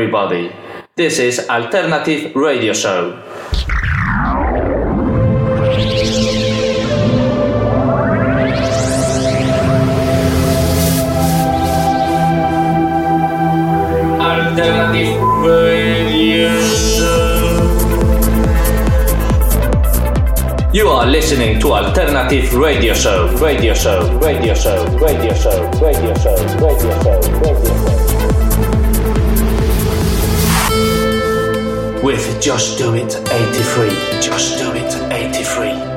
everybody. This is Alternative Radio Show. Alternative Radio Show. You are listening to Alternative Radio Show, Radio Show, Radio Show, Radio Show, Radio Show, Radio Show, Radio Show. With Just Do It 83, Just Do It 83,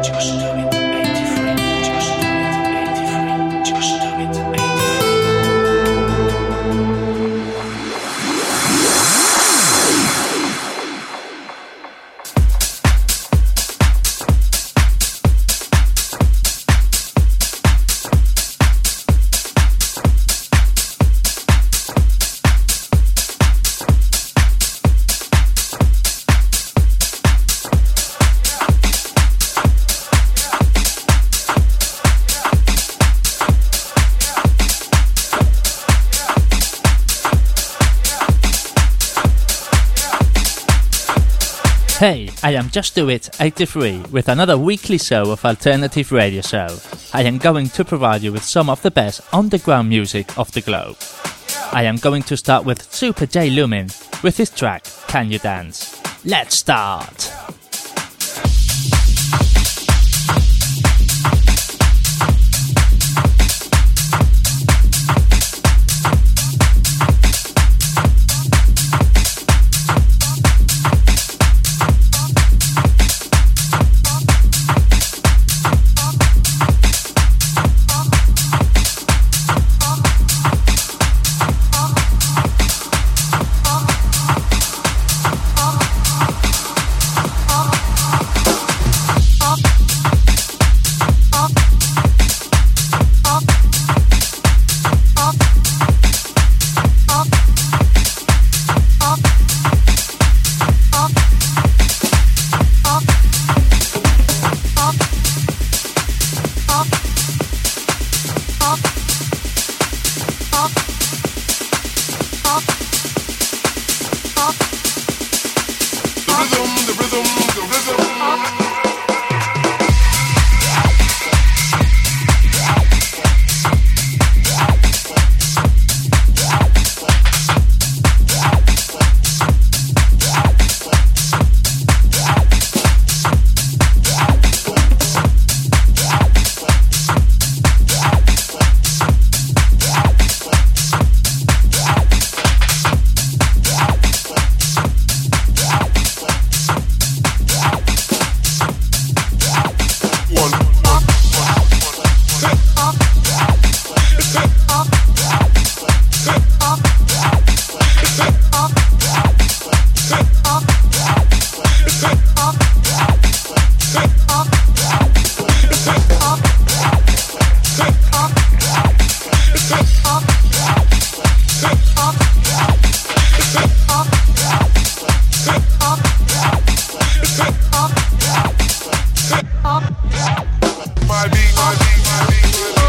Hey, I am Just Do It 83 with another weekly show of Alternative Radio Show. I am going to provide you with some of the best underground music of the globe. I am going to start with Super J Lumin with his track Can You Dance? Let's start! My beat, my beat, my As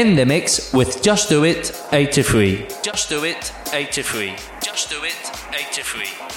In the mix with Just Do It 83. Just Do It 83. Just Do It 83.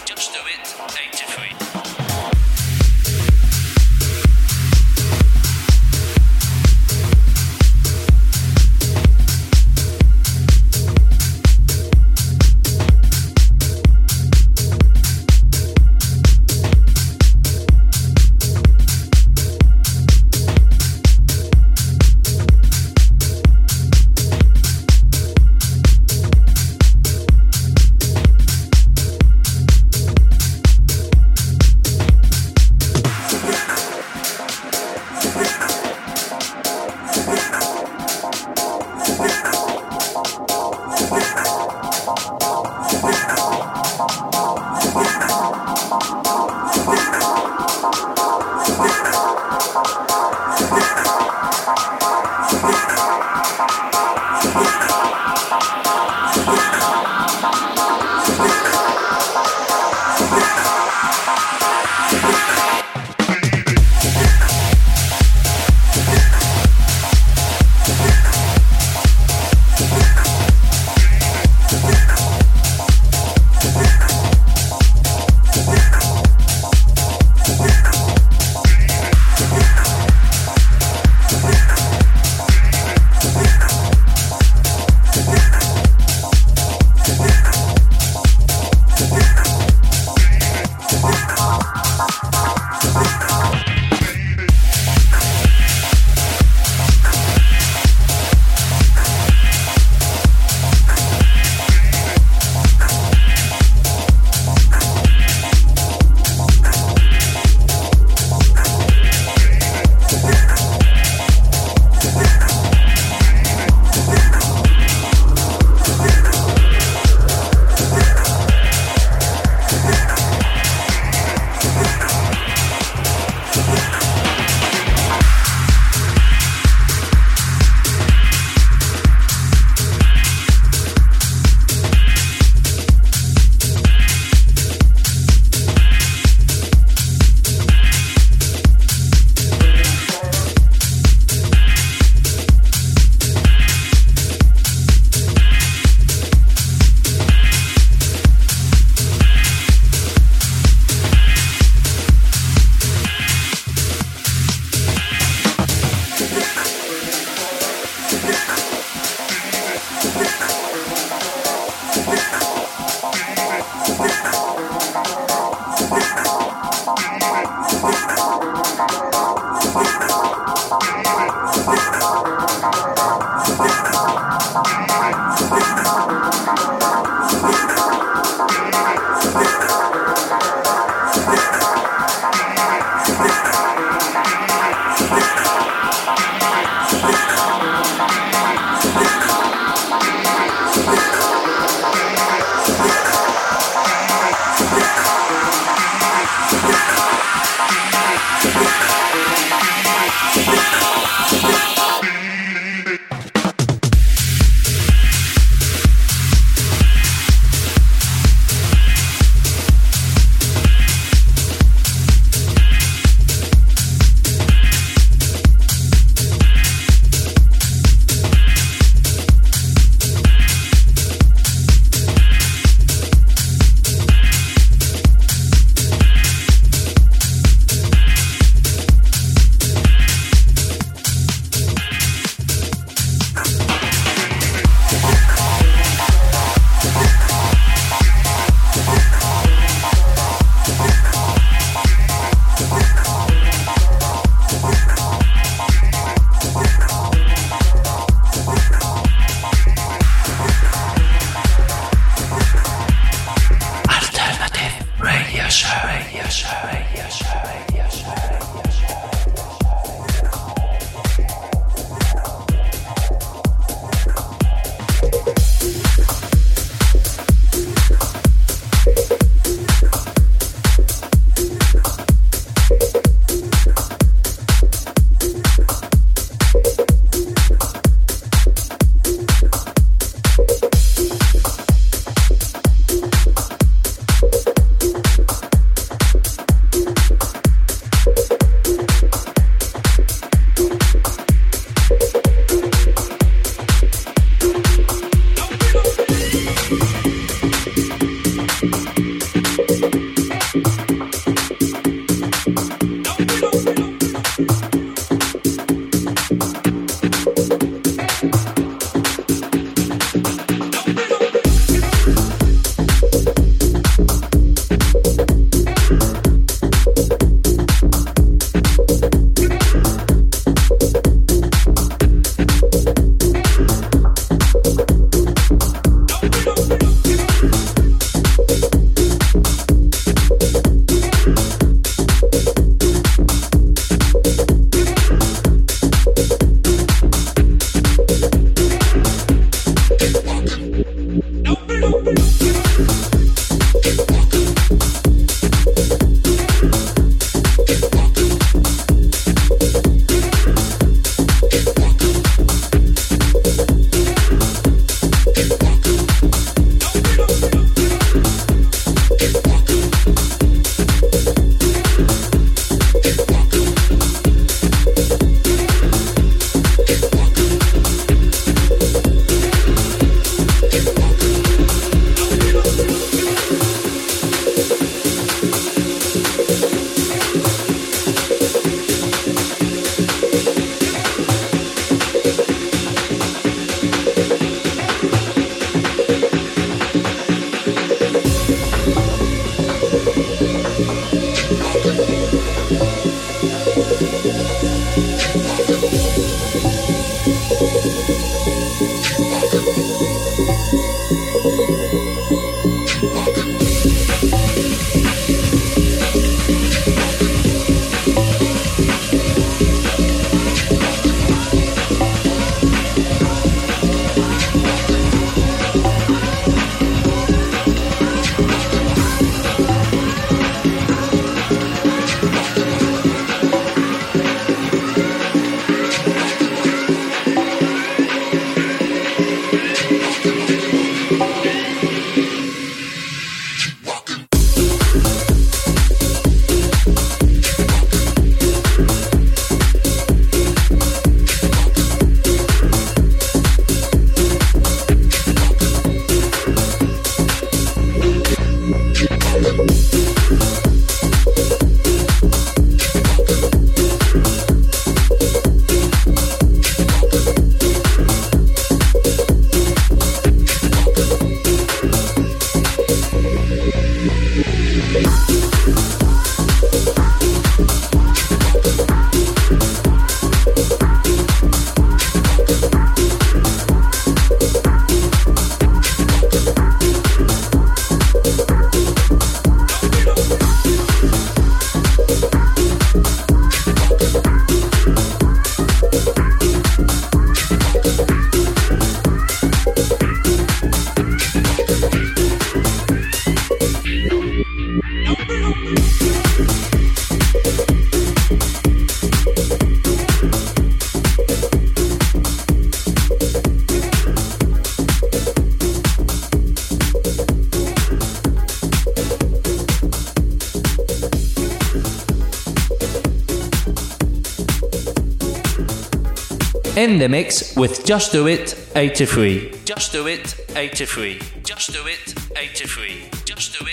In the mix with Just Do It 83. Just Do It 83. Just Do It 83. Just Do It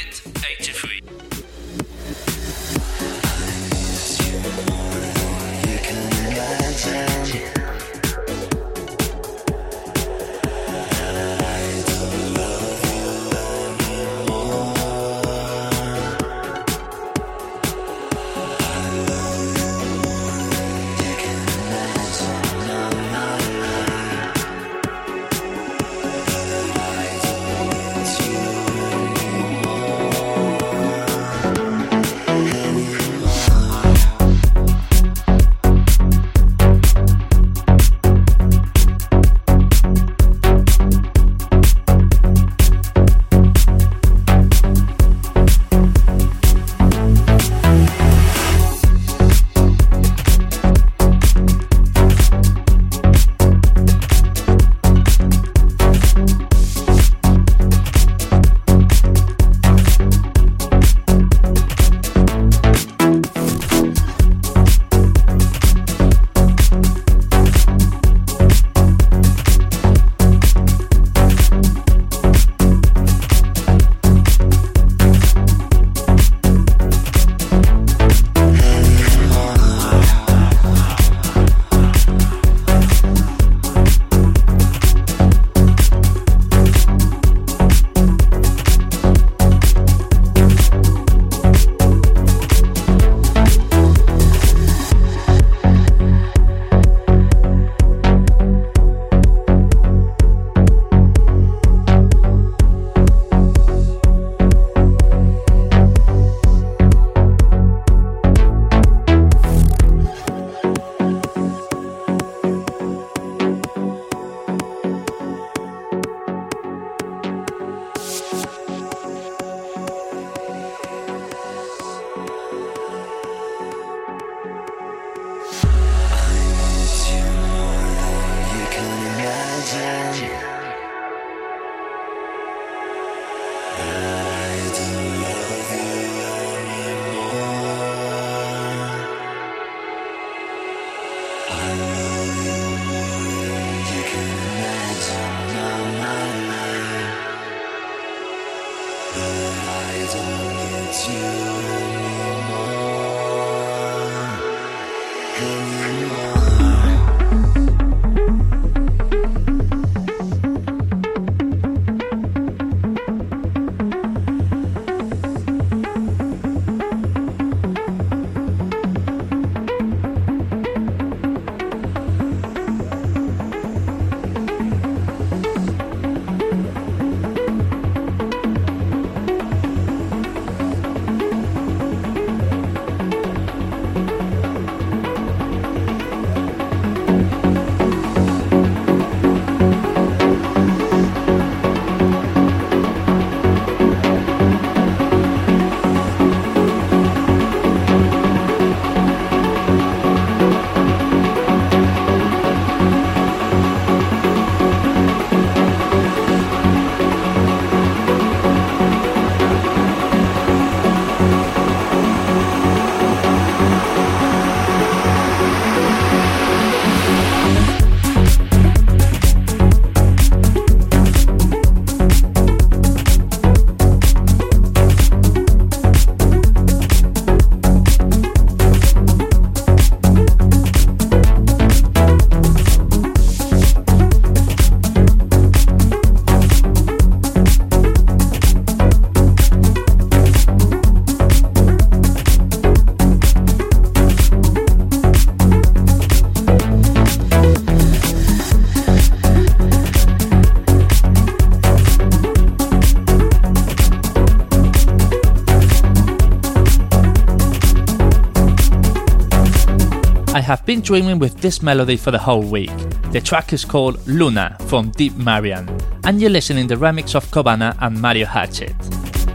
have been dreaming with this melody for the whole week. The track is called Luna from Deep Marian, and you're listening the remix of Cobana and Mario Hatchet.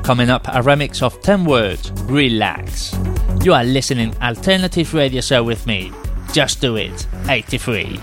Coming up, a remix of 10 words, Relax. You are listening Alternative Radio Show with me. Just do it, 83.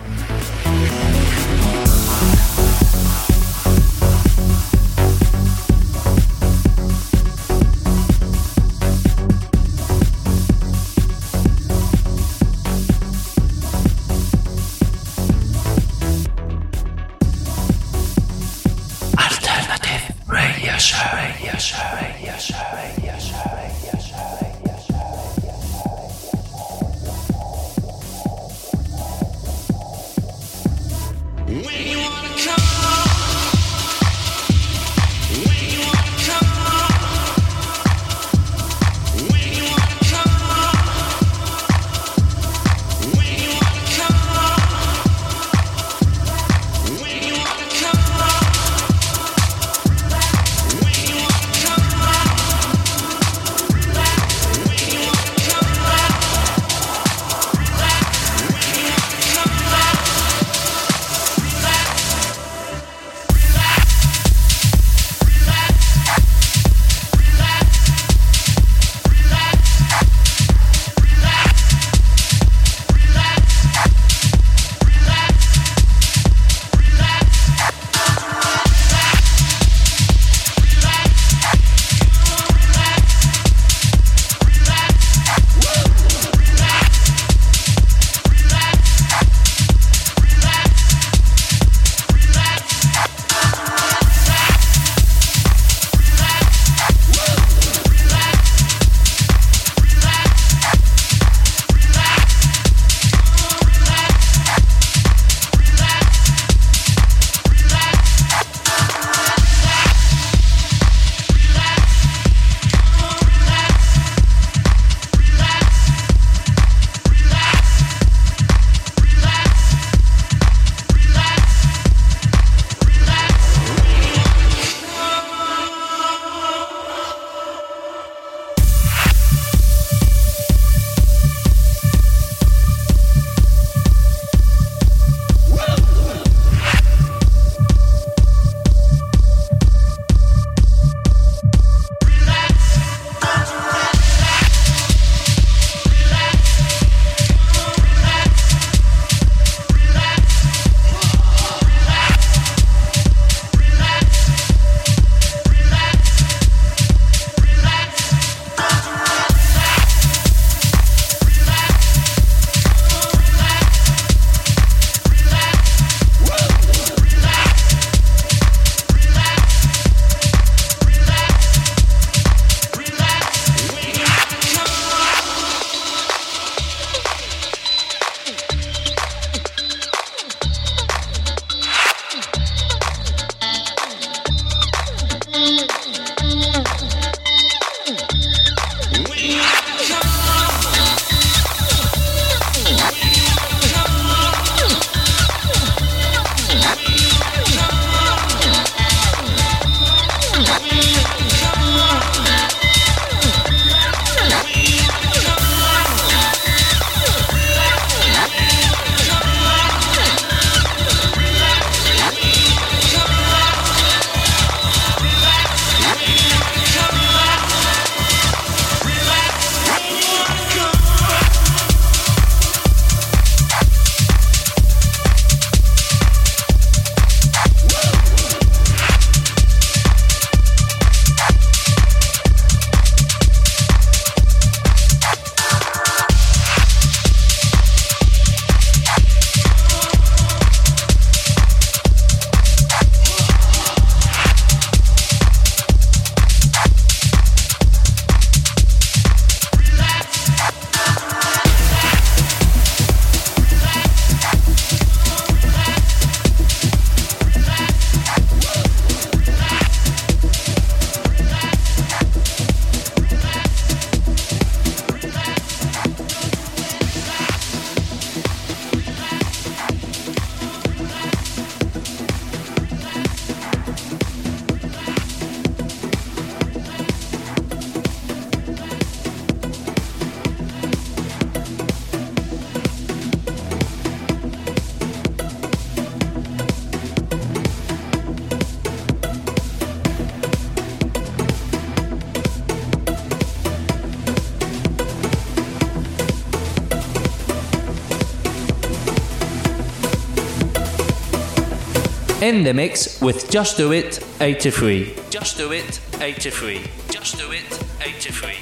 In the mix with Just Do It 83. Just Do It 83. Just Do It 83.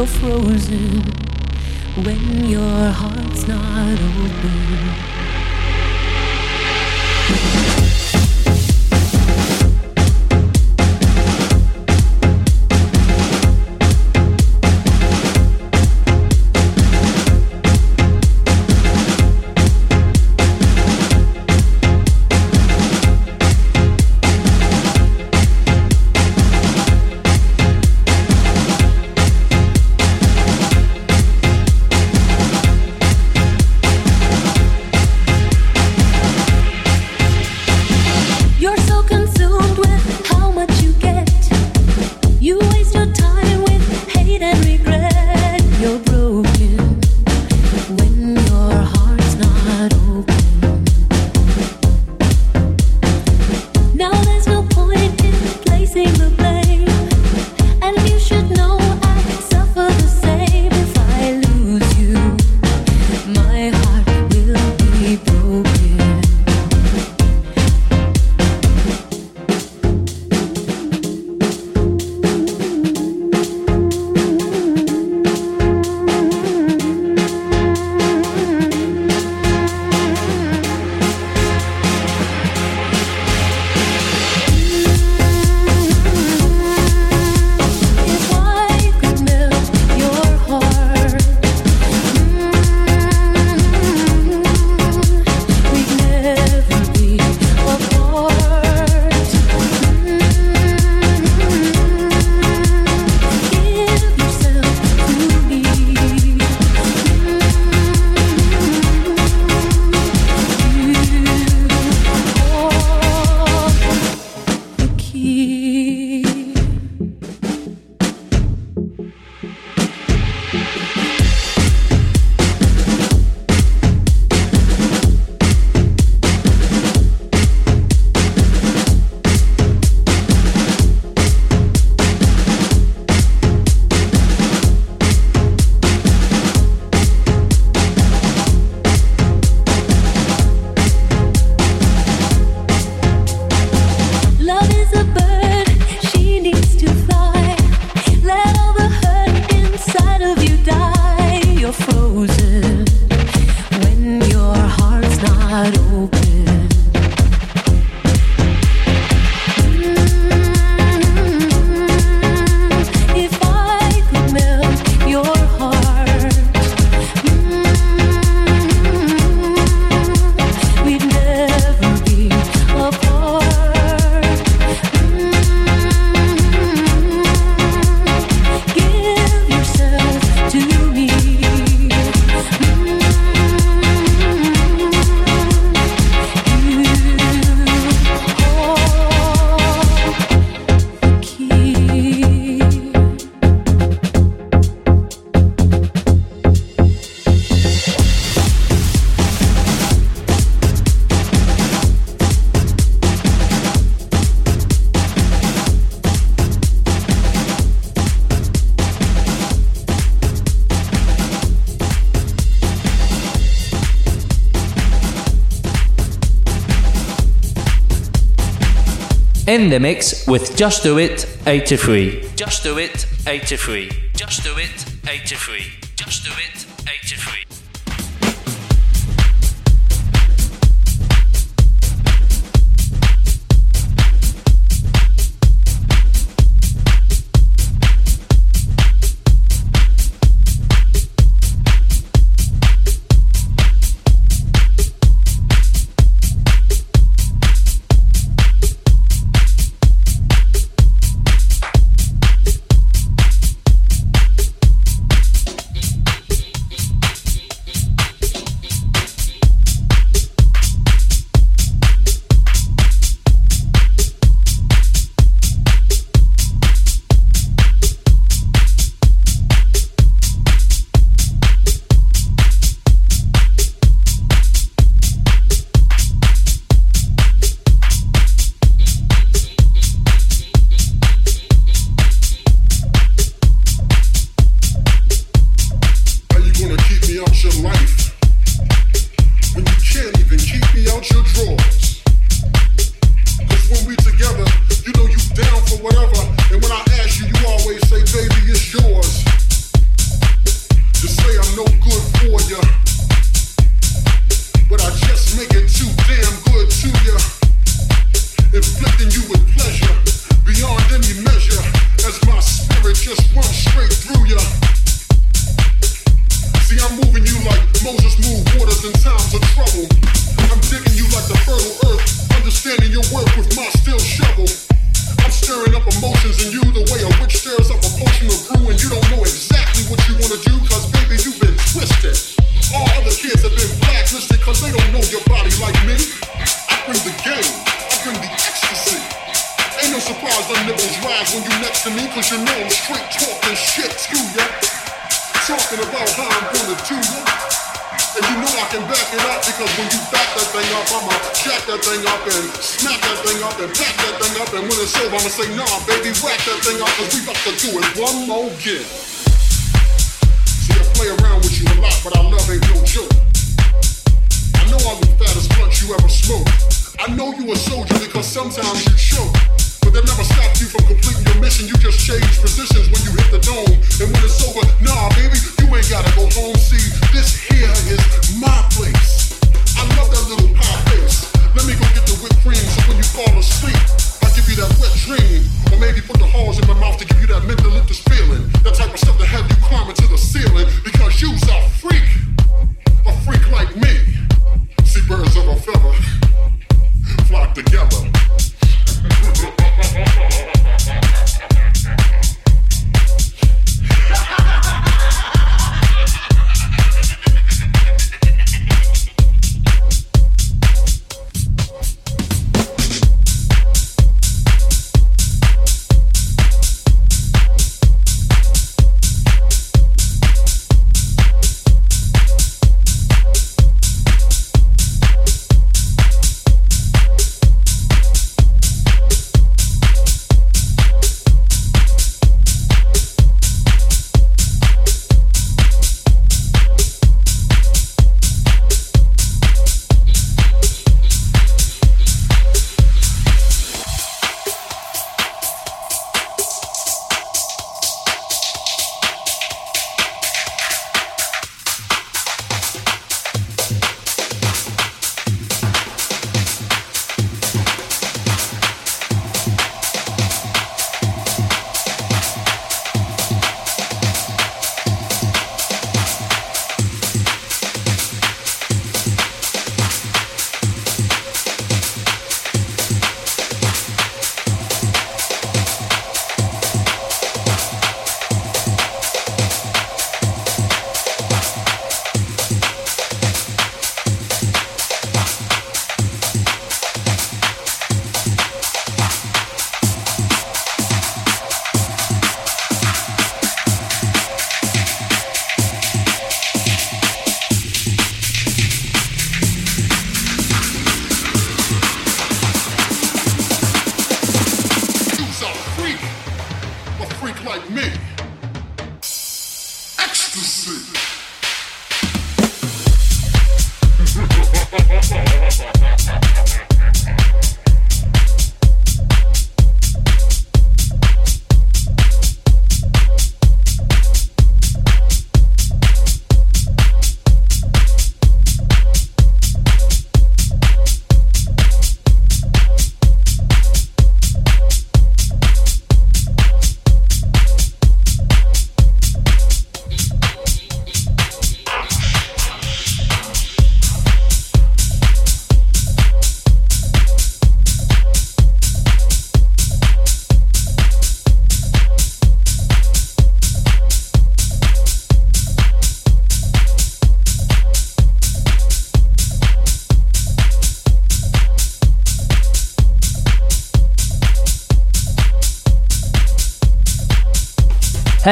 you're frozen, when your heart's not open. In the mix with Just Do It 83. Just Do It 83. Just Do It 83.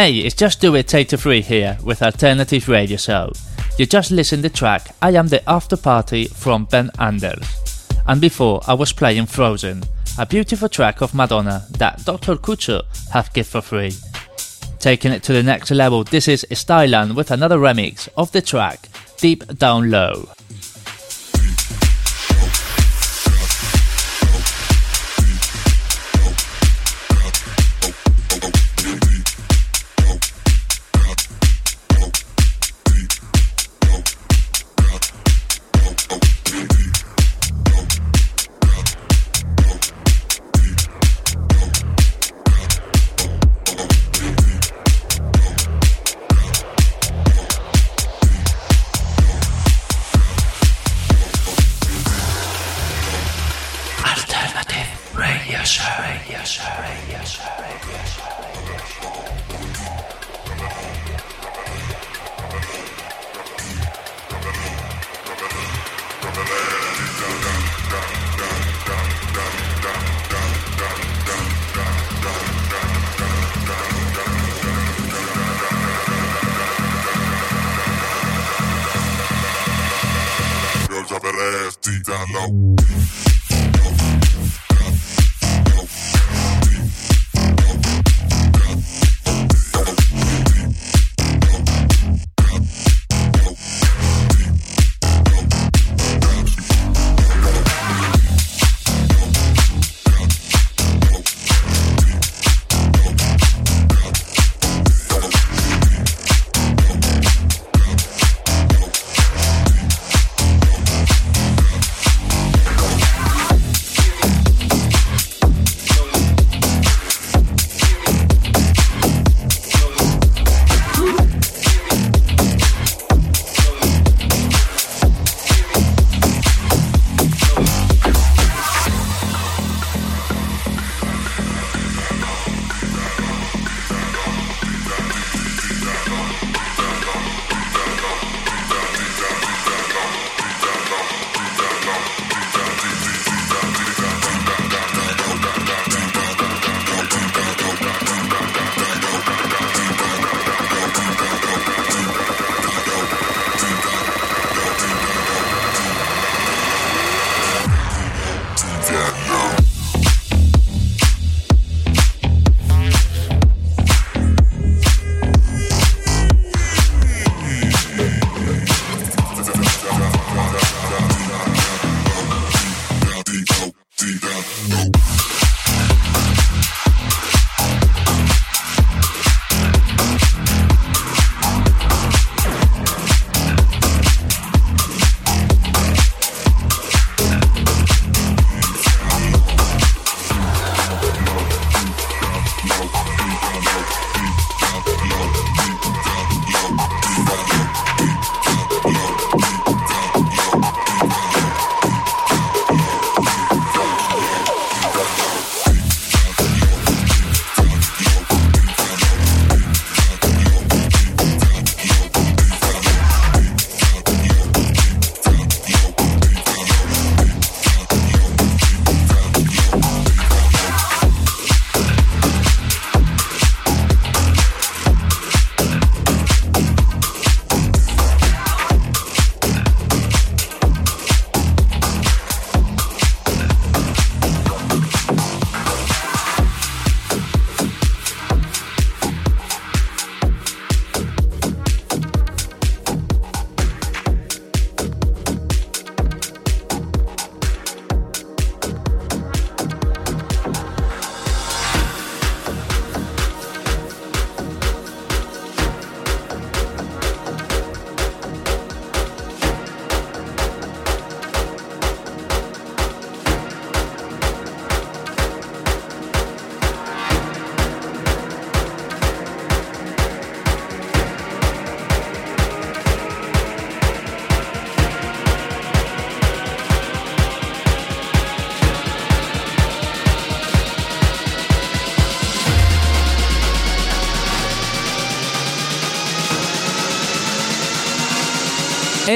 Hey, it's Just Do It 83 here with Alternative Radio Show. You just listened the track I Am the After Party from Ben Anders. And before I was playing Frozen, a beautiful track of Madonna that Dr. Kucho have give for free. Taking it to the next level, this is Stylan with another remix of the track Deep Down Low.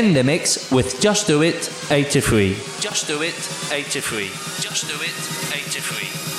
In the mix with Just Do It 83. Just Do It 83. Just Do It 83.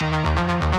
Música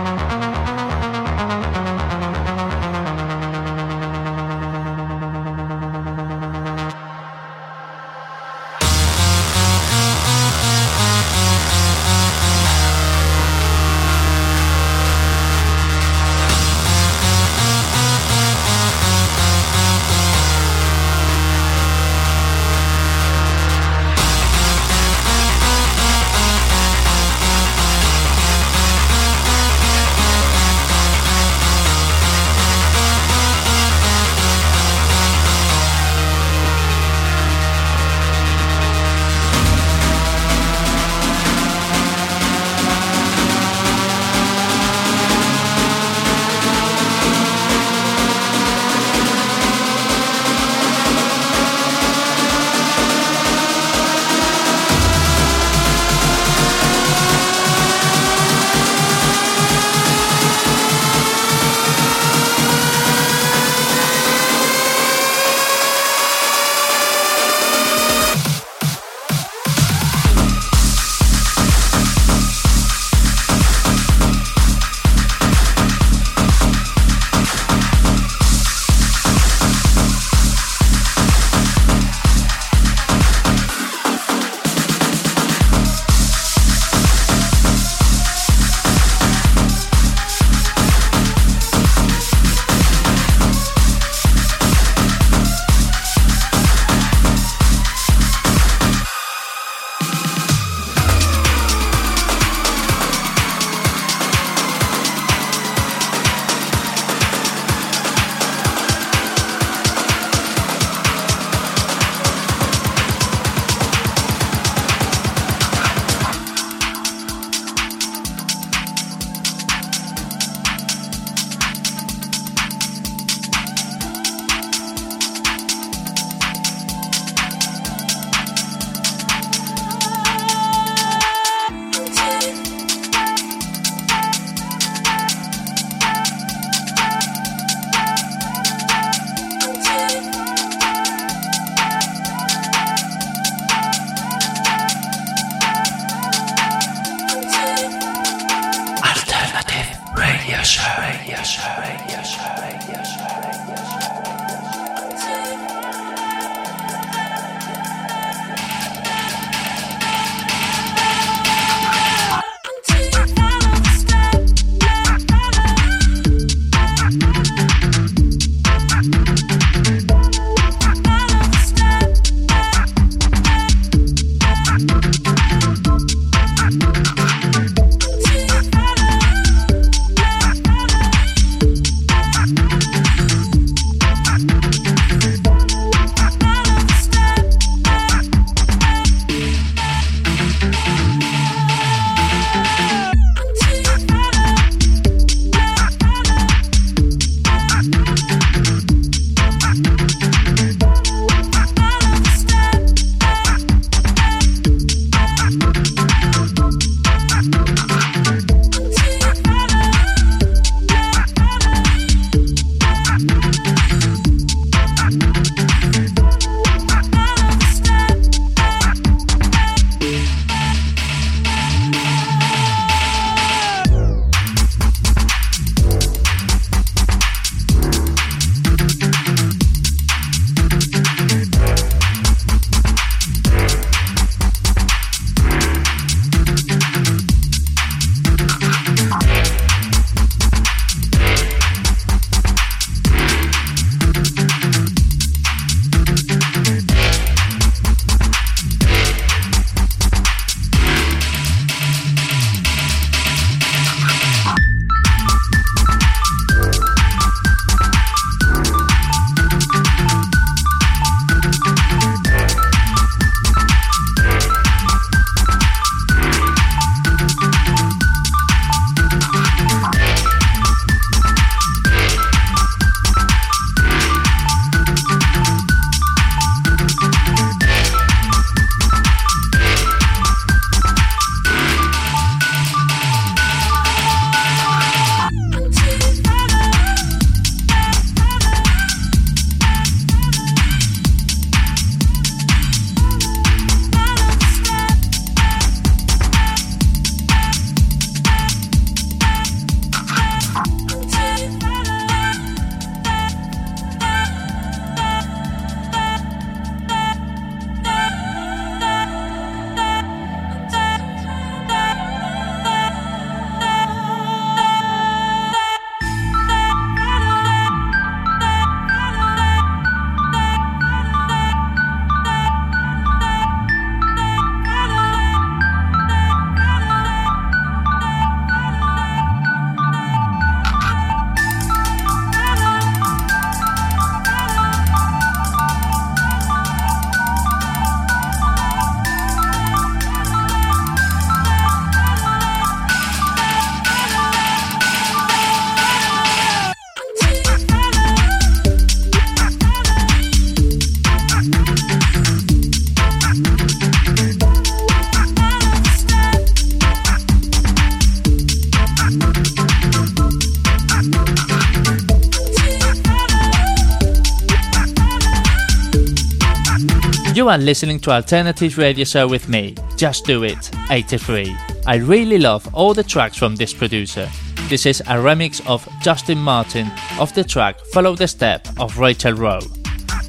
Are listening to Alternative Radio Show with me, Just Do It 83. I really love all the tracks from this producer. This is a remix of Justin Martin of the track Follow the Step of Rachel Rowe.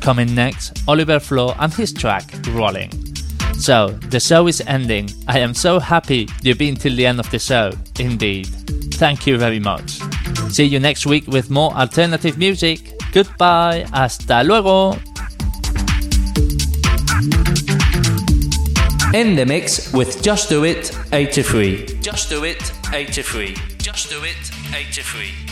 Coming next, Oliver Flo and his track Rolling. So, the show is ending. I am so happy you've been till the end of the show. Indeed. Thank you very much. See you next week with more alternative music. Goodbye. Hasta luego. In the mix with Just Do It 83. Just Do It 83. Just Do It 83. Just Do It